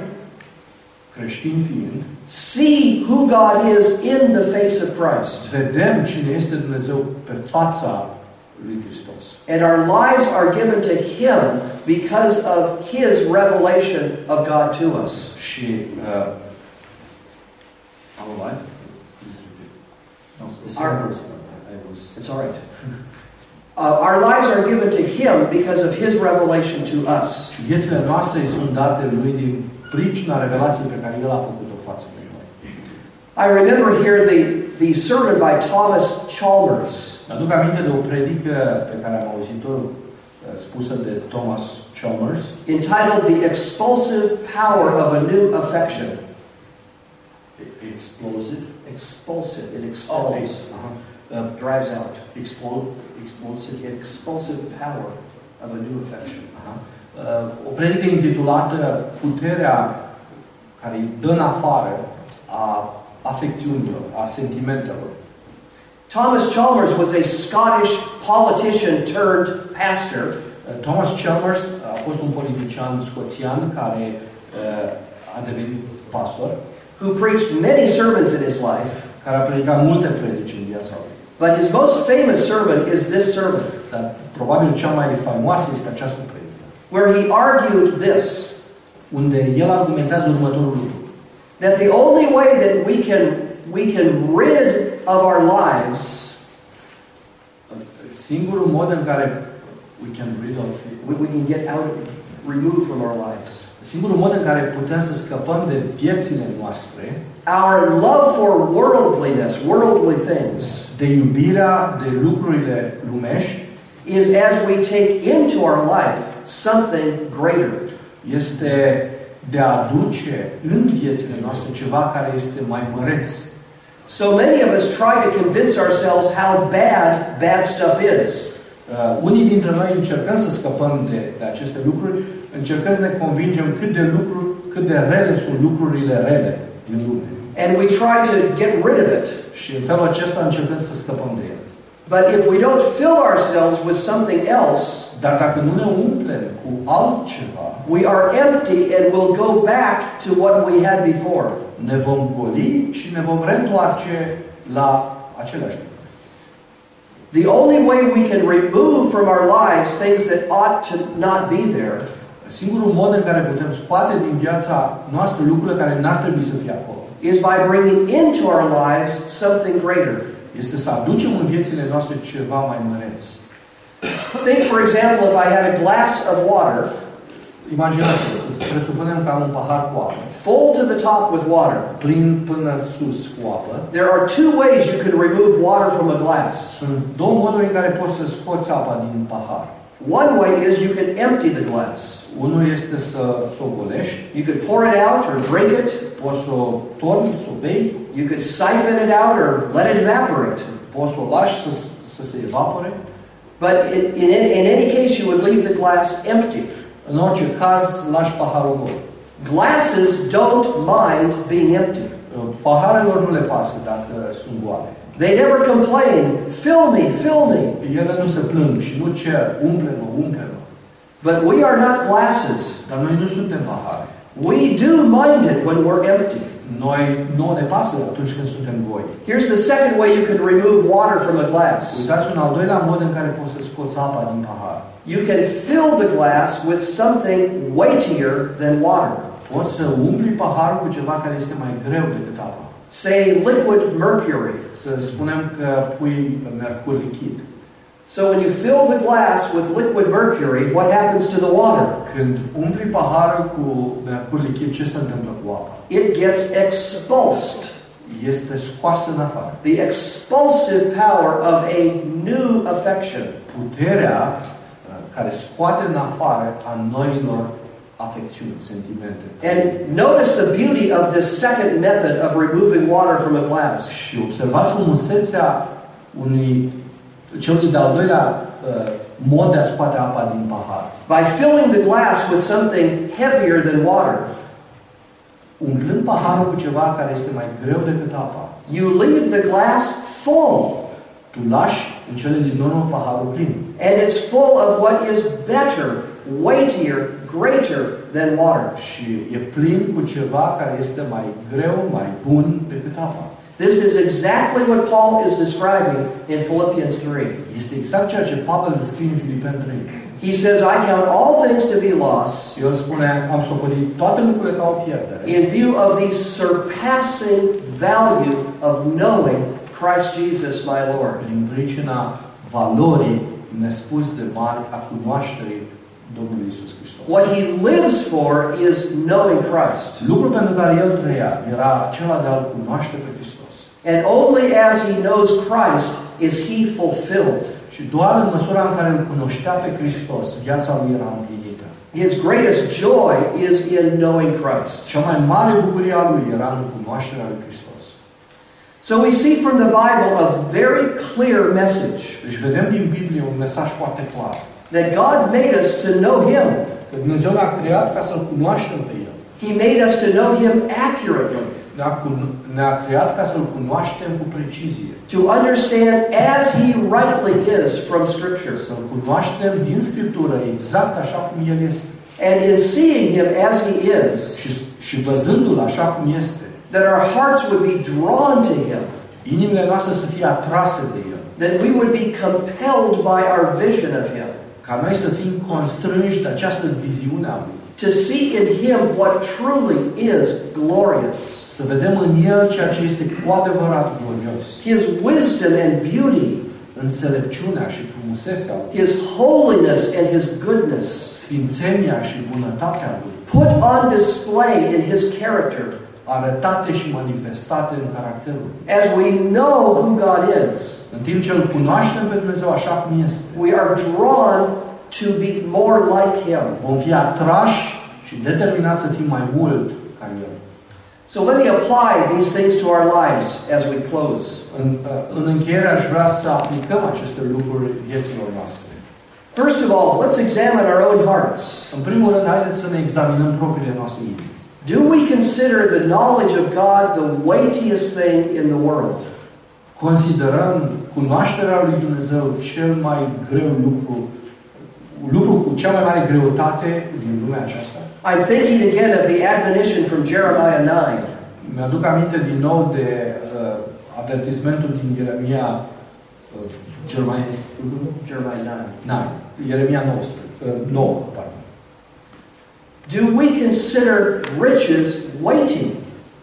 creștini fiind, see who God is in the face of Christ. vedem cine este Dumnezeu pe fața lui Hristos. And our lives are given to Him because of His revelation of God to us. Și uh, alive? No, it's Our- yours. I was It's all right. Uh, our lives are given to Him because of His revelation to us. Viețile noastre sunt date lui din pricina revelației pe care El a făcut-o față de noi. I remember here the, the sermon by Thomas Chalmers. Aduc aminte de o predică pe care am auzit-o uh, spusă de Thomas Chalmers, entitled The Expulsive Power of a New Affection. Explosive. Expulsive, it Oh, expels, aha. uh, drives out. Explode, explosive. The expulsive power of a new affection. Aha. Uh, O predică intitulată Puterea care îi dă în afară a afecțiunilor, a sentimentelor. Thomas Chalmers was a Scottish politician turned pastor Uh, Thomas Chalmers a fost un politician scoțian care uh, a devenit pastor, who preached many sermons in his life, care a predicat multe predici în viața lui. but his most famous sermon is this sermon, Dar probabil cea mai faimoasă este această predică, where he argued this unde el argumentează următorul lucru. That the only way that we can, we can rid of our lives Singurul mod în care we can rid of it, we, we can get out, removed from our lives. singurul mod în care putem să scăpăm de viețile noastre, Our love for worldliness, worldly things, de iubirea de lucrurile lumești, is as we take into our life something greater. este de a aduce în viețile noastre ceva care este mai măreț. So many of us try to convince ourselves how bad bad stuff is. Uh, unii dintre noi încercăm să scăpăm de, de aceste lucruri, încercăm să ne convingem cât de lucruri, cât de rele sunt lucrurile rele din lume. And we try to get rid of it. Și în felul acesta încercăm să scăpăm de el. But if we don't fill ourselves with something else, Dar dacă nu ne umplem cu altceva, we are empty and will go back to what we had before. ne vom goli și ne vom reîntoarce la lucruri. The only way we can remove from our lives things that ought to not be there Singurul mod în care putem scoate din viața noastră lucrurile care n-ar trebui să fie acolo is by bringing into our lives something greater. Este să aducem în viețile noastre ceva mai măreț. Think, for example, if I had a glass of water Imaginați-vă, să presupunem că am un pahar cu apă, full to the top with water. plin până sus cu apă. There are two ways you can remove water from a glass. Sunt două moduri în care poți să scoți apa din pahar. One way is you can empty the glass. Unul este să s o golești, You could pour it out or drink it. poți să o torni, să o bei, You could siphon it out or let it evaporate. poți să o lași să, să se evapore. But in, in, in any case, you would leave the glass empty. În orice caz, lași paharul gol. Glasses don't mind being empty. Paharelor nu le pasă dacă sunt goale. They never complain, fill me, fill me. Ele nu se plâng și nu cer, umple-mă, umple-mă. But we are not glasses. Dar noi nu suntem pahare. We do mind it when we're empty. Noi nu ne pasă atunci când suntem goi. Here's the second way you can remove water from a glass. Uitați un al doilea mod în care poți să scoți apa din pahar. You can fill the glass with something weightier than water. Poți să umpli paharul cu ceva care este mai greu decât apa. Say liquid mercury. Să spunem că pui mercur lichid. So when you fill the glass with liquid mercury, what happens to the water? Când umpli paharul cu mercur lichid, ce se întâmplă cu apa? It gets expulsed. Este scoasă în afară. The expulsive power of a new affection. Puterea uh, care scoate în afară a noilor sentimente. And notice the beauty of this second method of removing water from a glass. Și observați frumusețea unui celui de-al doilea uh, mod de a scoate apa din pahar. By filling the glass with something heavier than water. Umplând paharul cu ceva care este mai greu decât apa, You leave the glass full, tu lași în cele din urmă paharul plin. and it's full of what is better, weightier, greater than water. Și e plin cu ceva care este mai greu, mai bun decât apa. This is exactly what Paul is describing in Philippians 3. Este exact ceea ce Pavel descrie în Filipeni 3. He says, I count all things to be loss El spune, am socotit toate lucrurile ca o pierdere. in view of the surpassing value of knowing Christ Jesus my Lord. Prin pricina valorii nespus de mari a cunoașterii Domnului Isus Hristos. What he lives for is knowing Christ. Lucrul pentru care el trăia era acela de a-L cunoaște pe Hristos. And only as he knows Christ is he fulfilled. Și doar în măsura în care îl cunoștea pe Hristos, viața lui era împlinită. His greatest joy is in knowing Christ. Cea mai mare bucurie a lui era în cunoașterea lui Hristos. So we see from the Bible a very clear message Deci vedem din Biblie un mesaj foarte clar. That God made us to know him. Că Dumnezeu ne-a creat ca să-L cunoaștem pe El. He made us to know him accurately, Ne-a, cun- ne-a creat ca să-L cunoaștem cu precizie. to understand as he rightly is from Scripture. Să-L cunoaștem din Scriptură exact așa cum El este. And in seeing him as he is, Și, și văzându-L așa cum este, that our hearts would be drawn to him, inimile noastre să fie atrase de El. that we would be compelled by our vision of him, Ca noi să fim constrânși de această viziune a Lui. to see in him what truly is glorious. Să vedem în El ceea ce este cu adevărat glorios. His wisdom and beauty, Înțelepciunea și frumusețea Lui. his holiness and his goodness, Sfințenia și bunătatea Lui. put on display in his character Arătate și manifestate în caracterul Lui. as we know who God is. În timp ce îl cunoaștem pe Dumnezeu așa cum este, We are drawn to be more like him. vom fi atrași și determinați să fim mai mult ca El. So let me apply these things to our lives as we close. În, în încheiere aș vrea să aplicăm aceste lucruri vieților noastre. First of all, let's examine our own hearts. În primul rând, haideți să ne examinăm propriile noastre inimi. Do we consider the knowledge of God the weightiest thing in the world? Considerăm cunoașterea lui Dumnezeu cel mai greu lucru, lucru cu cea mai mare greutate din lumea aceasta. I'm thinking again of the admonition from Jeremiah 9. Mi-aduc aminte din nou de uh, avertismentul din Ieremia uh, Jeremia, Jeremiah 9. na, Ieremia 19, uh, 9, pardon. Do we consider riches weighty?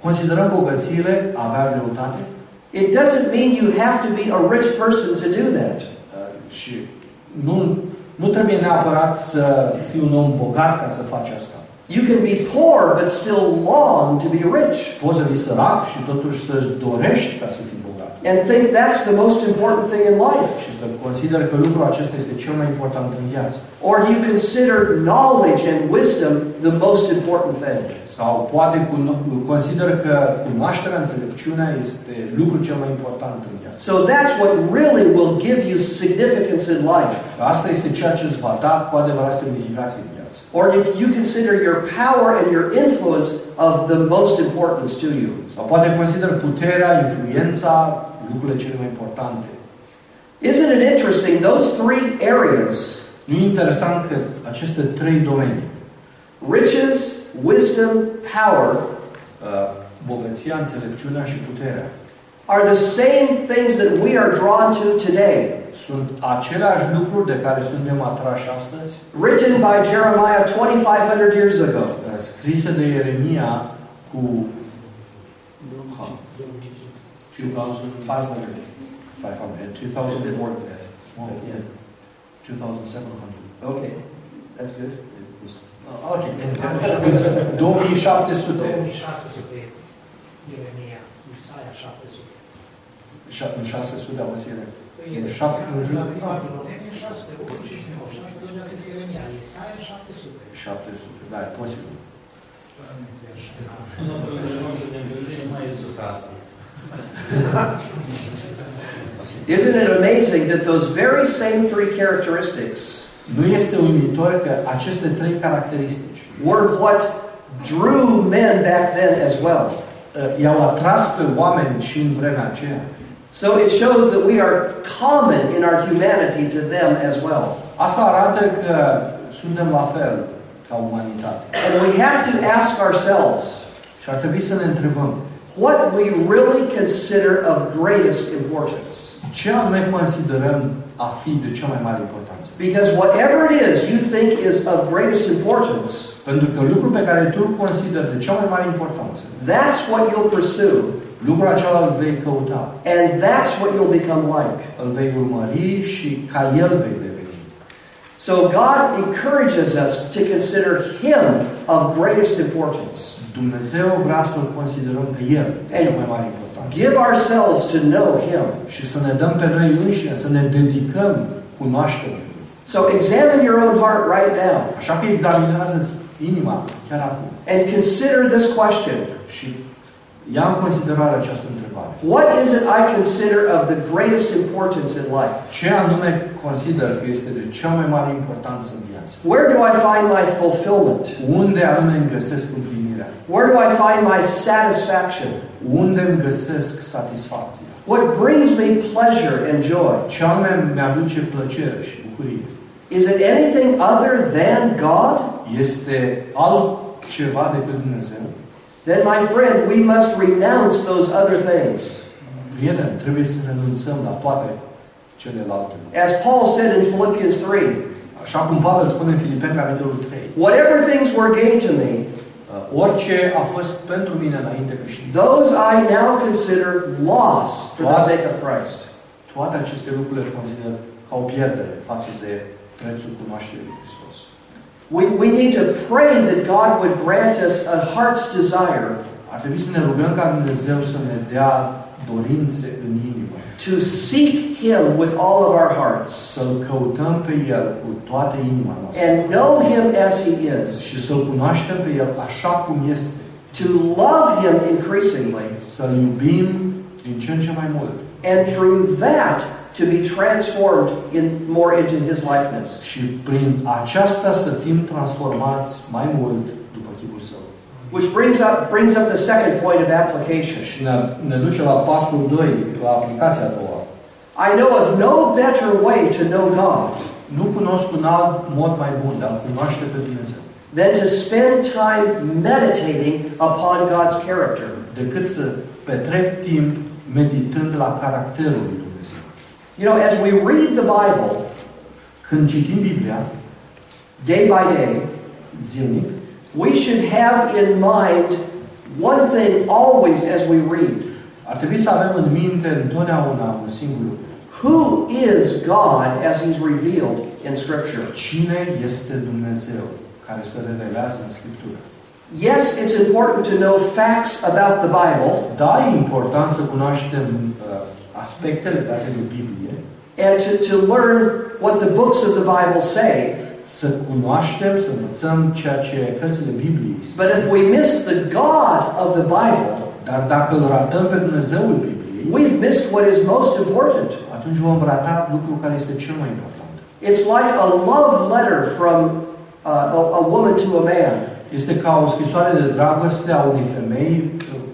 Considerăm bogățiile a avea greutate? It doesn't mean you have to be a rich person to do that. Uh, și nu, nu trebuie neapărat să fii un om bogat ca să faci asta. You can be poor but still long to be rich Poți să fii sărac și totuși să-ți dorești ca să fii bogat. And think that's the most important thing in life. Și să consider că lucrul acesta este cel mai important în viață. Or do you consider knowledge and wisdom the most important thing? Sau poate cuno- consider că cunoașterea, înțelepciunea este lucrul cel mai important în viață. So that's what really will give you significance in life. Că Asta este ceea ce îți va da cu adevărat semnificație în viață. Or you, you consider your power and your influence of the most importance to you. Sau poate consider puterea, influența, lucrurile cele mai importante. Isn't it interesting? Those three areas Nu e interesant că aceste trei domenii, riches, wisdom, power uh, bogăția, înțelepciunea și puterea, are the same things that we are drawn to today. sunt aceleași lucruri de care suntem atrași astăzi, Written by Jeremiah 2,500 years ago. uh, scrise de Ieremia cu 500. 500, A little 2000, bit more than that. oh, But, yeah. 2700. Okay, that's good. Uh, ok, 2700. 2600 Ieremia, Isaia 700. Șa- În 600 auzi ele. Păi, În șapte, în jur. La prima Babilonenie 600, și 600 de zis Ieremia, Isaia 700. 700, da, e posibil. Nu mai e 100 astăzi. Isn't it amazing that those very same three characteristics Nu este uimitor că aceste trei caracteristici were what drew men back then as well? uh, i-au atras pe oameni și în vremea aceea. So it shows that we are common in our humanity to them as well. Asta arată că suntem la fel ca umanitate. And we have to ask ourselves Și ar trebui să ne întrebăm what we really consider of greatest importance. ce anume considerăm a fi de cea mai mare importanță. Because whatever it is you think is of greatest importance, Pentru că lucrul pe care tu îl consideri de cea mai mare importanță, that's what you'll pursue, lucrul acela îl vei căuta, and that's what you'll become like. îl vei urmări și ca el vei deveni. So God encourages us to consider Him of greatest importance. Dumnezeu vrea să-l considerăm pe el de cea mai mare importanță. Give ourselves to know Him. Și să ne dăm pe noi înșine, să ne dedicăm cunoașterii. So examine your own heart right now Așa că examinează-ți inima chiar acum and consider this question și ia în considerare această întrebare. What is it I consider of the greatest importance in life? Ce anume consider că este de cea mai mare importanță în viață? Where do I find my fulfillment? Unde anume îmi găsesc împlinirea? Where do I find my satisfaction? Unde îmi găsesc satisfacția? What brings me pleasure and joy? Ce anume mi-aduce plăcere și bucurie? Is it anything other than God? Este altceva decât Dumnezeu? Then, my friend, we must renounce those other things. Prieteni, trebuie să renunțăm la toate celelalte. As Paul said in Philippians 3 Așa cum Pavel spune în Filipeni, capitolul 3, Whatever things were gain to me, orice a fost pentru mine înainte câștig, those I now consider loss for the What? sake of Christ. toate aceste lucruri le consider ca o pierdere față de prețul cunoașterii lui Hristos. We, we need to pray that God would grant us a heart's desire Ar trebui să ne rugăm ca Dumnezeu să ne dea dorințe în inimă, to seek Him with all of our hearts. să-L căutăm pe El cu toată inima noastră. And know Him as He is, și să-L cunoaștem pe El așa cum este, to love Him increasingly, să-L iubim din ce în ce mai mult. And through that to be transformed in, more into His likeness. și prin aceasta să fim transformați mai mult după chipul Său. Which brings up, brings up the second point of application. Și ne, ne duce la pasul 2, la aplicația a doua. I know of no better way to know God Nu cunosc un alt mod mai bun de a cunoaște pe Dumnezeu than to spend time meditating upon God's character. decât să petrec timp meditând la caracterul lui Dumnezeu. You know, as we read the Bible Când citim Biblia, day by day, zilnic, we should have in mind one thing always as we read. ar trebui să avem în minte întotdeauna un singur lucru. Who is God as He's revealed in Scripture? Cine este Dumnezeu care se revelează în Scriptură? Yes, it's important to know facts about the Bible Da, e important să cunoaștem uh, aspectele date de Biblie, and to, to learn what the books of the Bible say. Să cunoaștem, să învățăm ceea ce cărțile Bibliei spun. But if we miss the God of the Bible, Dar dacă îl ratăm pe Dumnezeul Bibliei, we've missed what is most important. atunci vom rata lucrul care este cel mai important. It's like a love letter from uh, a, a woman to a man. Este ca o scrisoare de dragoste a unei femei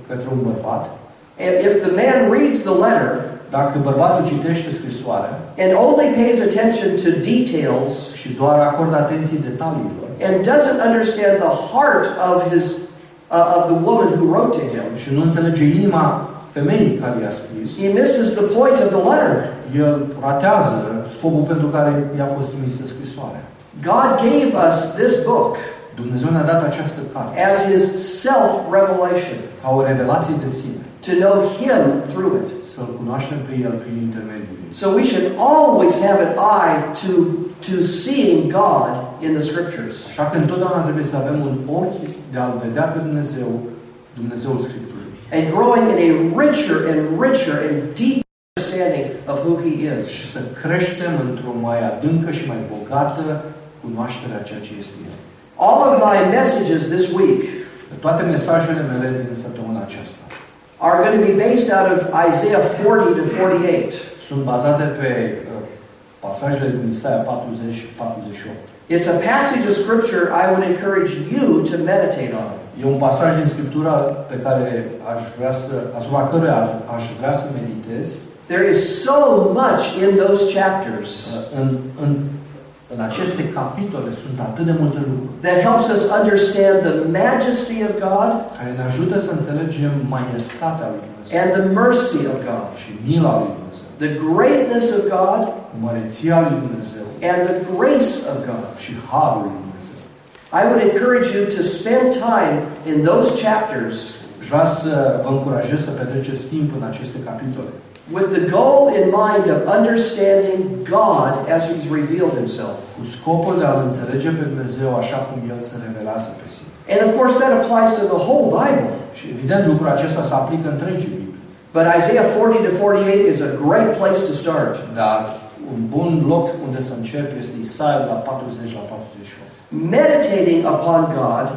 către un bărbat. And if the man reads the letter Dacă bărbatul citește scrisoarea and only pays attention to details și doar acordă atenție detaliilor and doesn't understand the heart of his uh, of the woman who wrote to him, și nu înțelege inima femeii care i-a scris, he misses the point of the letter. el ratează scopul pentru care i-a fost trimisă scrisoarea. God gave us this book Dumnezeu ne-a dat această carte as his self-revelation ca o revelație de sine, to know him through it. să-L cunoaștem pe El prin intermediul ei. So we should always have an eye to, to seeing God in the scriptures. Așa că întotdeauna trebuie să avem un ochi de a-L vedea pe Dumnezeu, Dumnezeul Scripturii. And growing in a richer and richer and deep understanding of who he is. Și să creștem într-o mai adâncă și mai bogată cunoaștere a ceea ce este El. All of my messages this week Toate mesajele mele din săptămâna aceasta are going to be based out of Isaiah 40 to 48. sunt bazate pe uh, pasajele din Isaia 40 și 48. It's a passage of scripture I would encourage you to meditate on. E un pasaj din Scriptura pe care aș vrea să, asupra căruia aș, aș vrea să meditez. There is so much in those chapters Uh, În, în, în aceste capitole sunt atât de multe lucruri. That helps us understand the majesty of God care ne ajută să înțelegem majestatea lui Dumnezeu. and the mercy of God, și mila lui Dumnezeu, the greatness of God măreția lui Dumnezeu. and the grace of God. și harul lui Dumnezeu. I would encourage you to spend time in those chapters Și vreau să vă încurajez să petreceți timp în aceste capitole with the goal in mind of understanding God as He's revealed Himself. cu scopul de a-L înțelege pe Dumnezeu așa cum El se revelează pe sine. And of course, that applies to the whole Bible. Și evident lucrul acesta se aplică întregii Biblie. But Isaiah 40 to 48 is a great place to start. Dar un bun loc unde să este Isaia la 40 la 48. Meditating upon God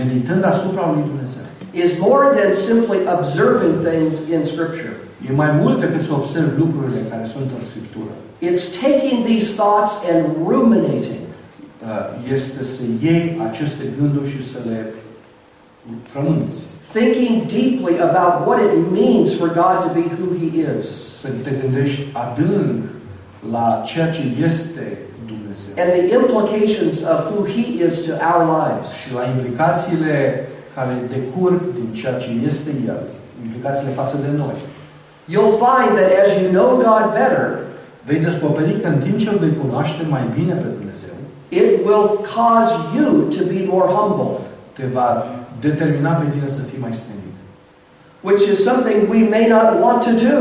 Meditând asupra lui Dumnezeu. is more than simply observing things in Scripture. E mai mult decât să observi lucrurile care sunt în Scriptură. It's taking these thoughts and ruminating. Uh, Este să iei aceste gânduri și să le frămânți. Thinking deeply about what it means for God to be who He is. Să te gândești adânc la ceea ce este Dumnezeu. and the implications of who He is to our lives. și la implicațiile care decurg din ceea ce este El, implicațiile față de noi. You'll find that as you know God better, Vei descoperi că în timp ce îl vei cunoaște mai bine pe Dumnezeu, it will cause you to be more humble, te va determina pe tine să fii mai smerit. which is something we may not want to do.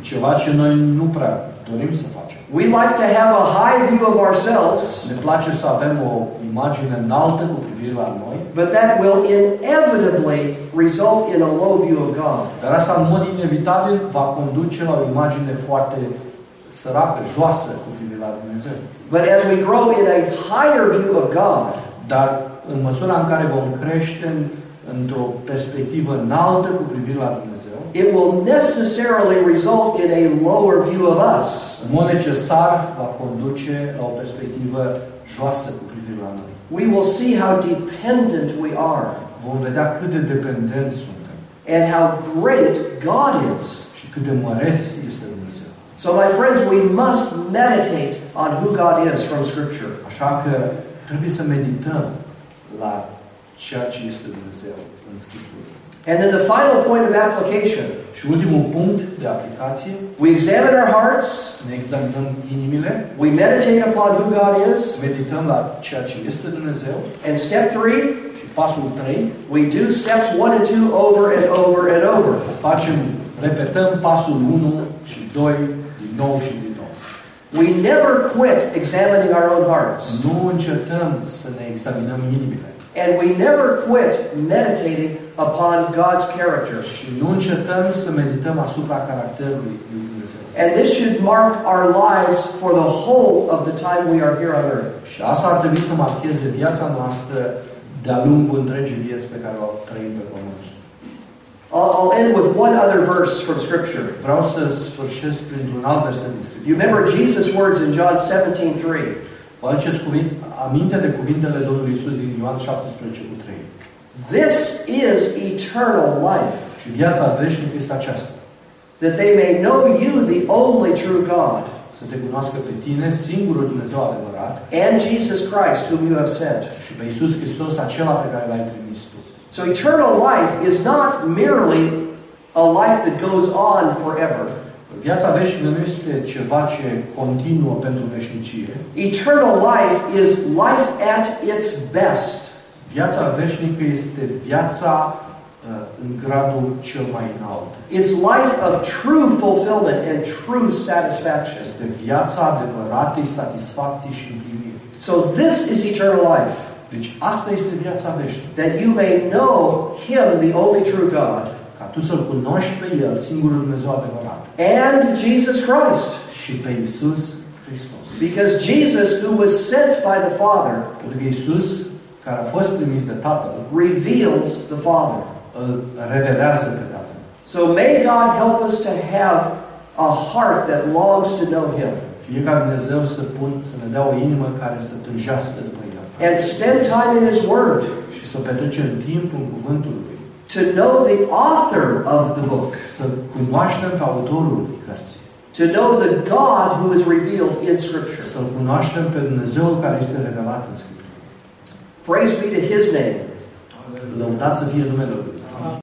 Ceva ce noi nu prea dorim să facem. We like to have a high view of ourselves, Ne place să avem o imagine înaltă cu privire la noi, but that will inevitably result in a low view of God. dar asta în mod inevitabil va conduce la o imagine foarte săracă, joasă cu privire la Dumnezeu. But as we grow in a higher view of God, Dar în măsura în care vom crește în, într-o perspectivă înaltă cu privire la Dumnezeu, it will necessarily result in a lower view of us. în mod necesar va conduce la o perspectivă joasă cu privire la noi. We will see how dependent we are Vom vedea cât de dependenți suntem and how great God is. și cât de măreț este Dumnezeu. So, my friends, we must meditate on who God is from Scripture. Așa că trebuie să medităm la ceea ce este Dumnezeu în Scriptură. And then the final point of application. Și ultimul punct de aplicație, we examine our hearts, ne examinăm inimile, we meditate upon who God is, medităm la ceea ce este Dumnezeu. And step three, și pasul 3, we do steps one and two over and over and over. facem, repetăm pasul 1 și 2 din nou și din nou. We never quit examining our own hearts, Nu încetăm să ne examinăm inimile and we never quit meditating upon God's character. și nu încetăm să medităm asupra caracterului lui Dumnezeu. And this should mark our lives for the whole of the time we are here on earth. Și asta ar trebui să marcheze viața noastră de-a lungul întregii vieți pe care o trăim pe pământ. I'll, end with one other verse from Scripture. Vreau să sfârșesc printr-un alt verset din Scriptură. You remember Jesus' words in John 17:3. Vă aduceți cuvint, aminte de cuvintele Domnului Isus din Ioan 17 cu 3. This is eternal life, Și viața veșnică este aceasta. that they may know you, the only true God, Să te cunoască pe tine, singurul Dumnezeu adevărat, and Jesus Christ, whom you have sent. și pe Iisus Hristos, acela pe care l-ai trimis tu. So eternal life is not merely a life that goes on forever. Viața veșnică nu este ceva ce continuă pentru veșnicie. Eternal life is life at its best. Viața veșnică este viața uh, în gradul cel mai înalt. It's life of true fulfillment and true satisfaction. Este viața adevăratei satisfacții și împliniri. So this is eternal life, Deci asta este viața veșnică. that you may know Him, the only true God, Ca tu să-L cunoști pe El, singurul Dumnezeu adevărat. and Jesus Christ. Și pe Iisus Hristos. Because Jesus, who was sent by the Father, Pentru că Iisus, care a fost trimis de Tatăl, reveals the Father. îl revelează pe Tatăl. So may God help us to have a heart that longs to know Him, Fie ca Dumnezeu să, pun, să ne dea o inimă care să tânjească după El. and spend time in His Word Și să petrecem timp în cuvântul Lui. To know the author of the book, Să cunoaștem pe autorul cărții. to know the God who is revealed in Scripture. Să-L cunoaștem pe Dumnezeu care este revelat în Scriptură. Praise be to His name. Lăudat să fie numele Lui.